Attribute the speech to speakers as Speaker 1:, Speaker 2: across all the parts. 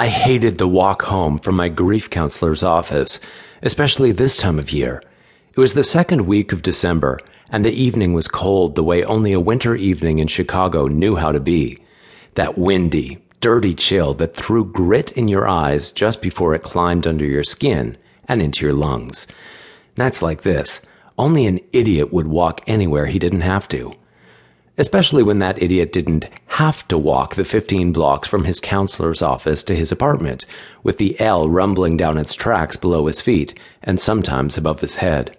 Speaker 1: I hated the walk home from my grief counselor's office, especially this time of year. It was the second week of December, and the evening was cold the way only a winter evening in Chicago knew how to be. That windy, dirty chill that threw grit in your eyes just before it climbed under your skin and into your lungs. Nights like this, only an idiot would walk anywhere he didn't have to. Especially when that idiot didn't have to walk the 15 blocks from his counselor's office to his apartment, with the L rumbling down its tracks below his feet and sometimes above his head.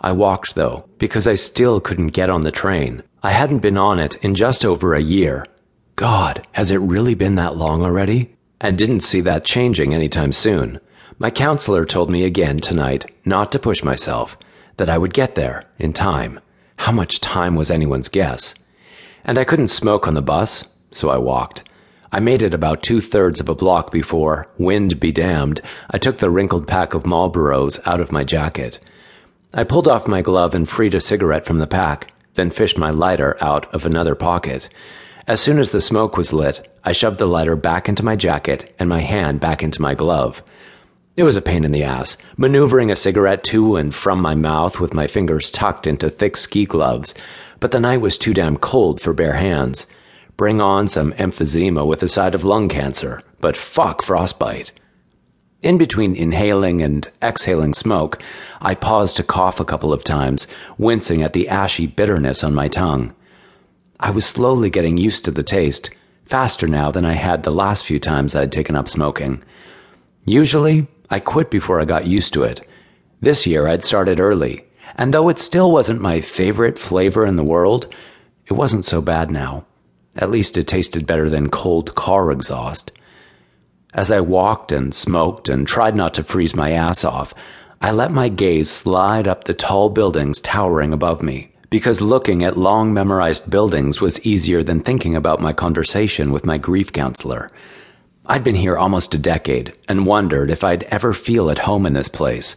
Speaker 1: I walked, though, because I still couldn't get on the train. I hadn't been on it in just over a year. God, has it really been that long already? And didn't see that changing anytime soon. My counselor told me again tonight not to push myself, that I would get there in time. How much time was anyone's guess? And I couldn't smoke on the bus, so I walked. I made it about two thirds of a block before, wind be damned, I took the wrinkled pack of Marlboros out of my jacket. I pulled off my glove and freed a cigarette from the pack, then fished my lighter out of another pocket. As soon as the smoke was lit, I shoved the lighter back into my jacket and my hand back into my glove. It was a pain in the ass, maneuvering a cigarette to and from my mouth with my fingers tucked into thick ski gloves, but the night was too damn cold for bare hands. Bring on some emphysema with a side of lung cancer, but fuck frostbite. In between inhaling and exhaling smoke, I paused to cough a couple of times, wincing at the ashy bitterness on my tongue. I was slowly getting used to the taste, faster now than I had the last few times I'd taken up smoking. Usually, I quit before I got used to it. This year, I'd started early, and though it still wasn't my favorite flavor in the world, it wasn't so bad now. At least it tasted better than cold car exhaust. As I walked and smoked and tried not to freeze my ass off, I let my gaze slide up the tall buildings towering above me, because looking at long memorized buildings was easier than thinking about my conversation with my grief counselor. I'd been here almost a decade and wondered if I'd ever feel at home in this place.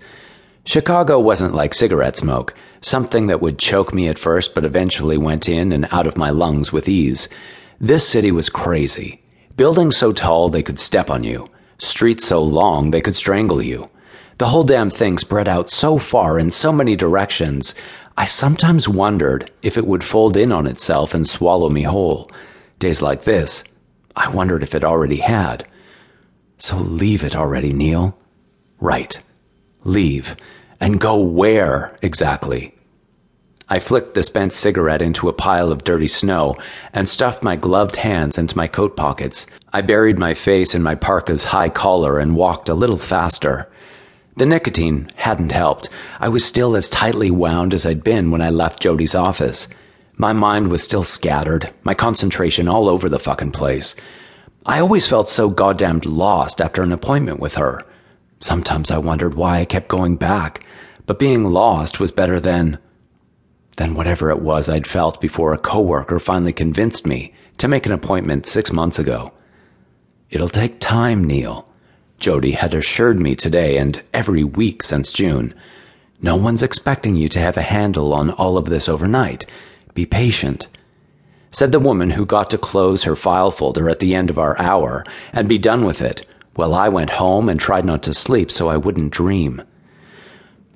Speaker 1: Chicago wasn't like cigarette smoke, something that would choke me at first but eventually went in and out of my lungs with ease. This city was crazy. Buildings so tall they could step on you, streets so long they could strangle you. The whole damn thing spread out so far in so many directions, I sometimes wondered if it would fold in on itself and swallow me whole. Days like this, I wondered if it already had. So leave it already, Neil. Right. Leave. And go where exactly? I flicked the spent cigarette into a pile of dirty snow and stuffed my gloved hands into my coat pockets. I buried my face in my parka's high collar and walked a little faster. The nicotine hadn't helped. I was still as tightly wound as I'd been when I left Jody's office. My mind was still scattered, my concentration all over the fucking place. I always felt so goddamned lost after an appointment with her. Sometimes I wondered why I kept going back, but being lost was better than than whatever it was I'd felt before a coworker finally convinced me to make an appointment 6 months ago. It'll take time, Neil. Jody had assured me today and every week since June. No one's expecting you to have a handle on all of this overnight. Be patient, said the woman who got to close her file folder at the end of our hour and be done with it, while I went home and tried not to sleep so I wouldn't dream.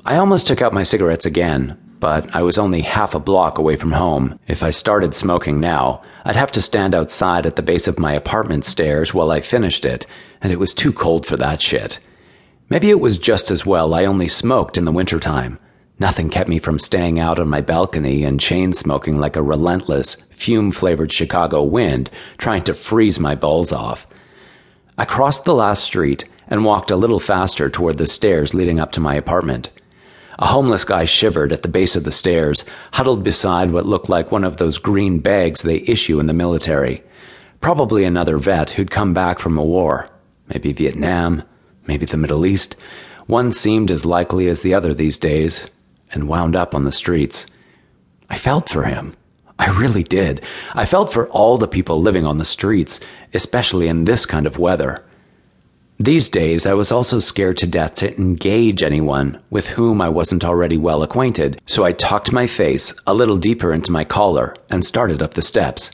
Speaker 1: I almost took out my cigarettes again, but I was only half a block away from home. If I started smoking now, I'd have to stand outside at the base of my apartment stairs while I finished it, and it was too cold for that shit. Maybe it was just as well I only smoked in the wintertime. Nothing kept me from staying out on my balcony and chain smoking like a relentless, fume flavored Chicago wind, trying to freeze my balls off. I crossed the last street and walked a little faster toward the stairs leading up to my apartment. A homeless guy shivered at the base of the stairs, huddled beside what looked like one of those green bags they issue in the military. Probably another vet who'd come back from a war. Maybe Vietnam, maybe the Middle East. One seemed as likely as the other these days, and wound up on the streets. I felt for him. I really did. I felt for all the people living on the streets, especially in this kind of weather. These days, I was also scared to death to engage anyone with whom I wasn't already well acquainted, so I tucked my face a little deeper into my collar and started up the steps.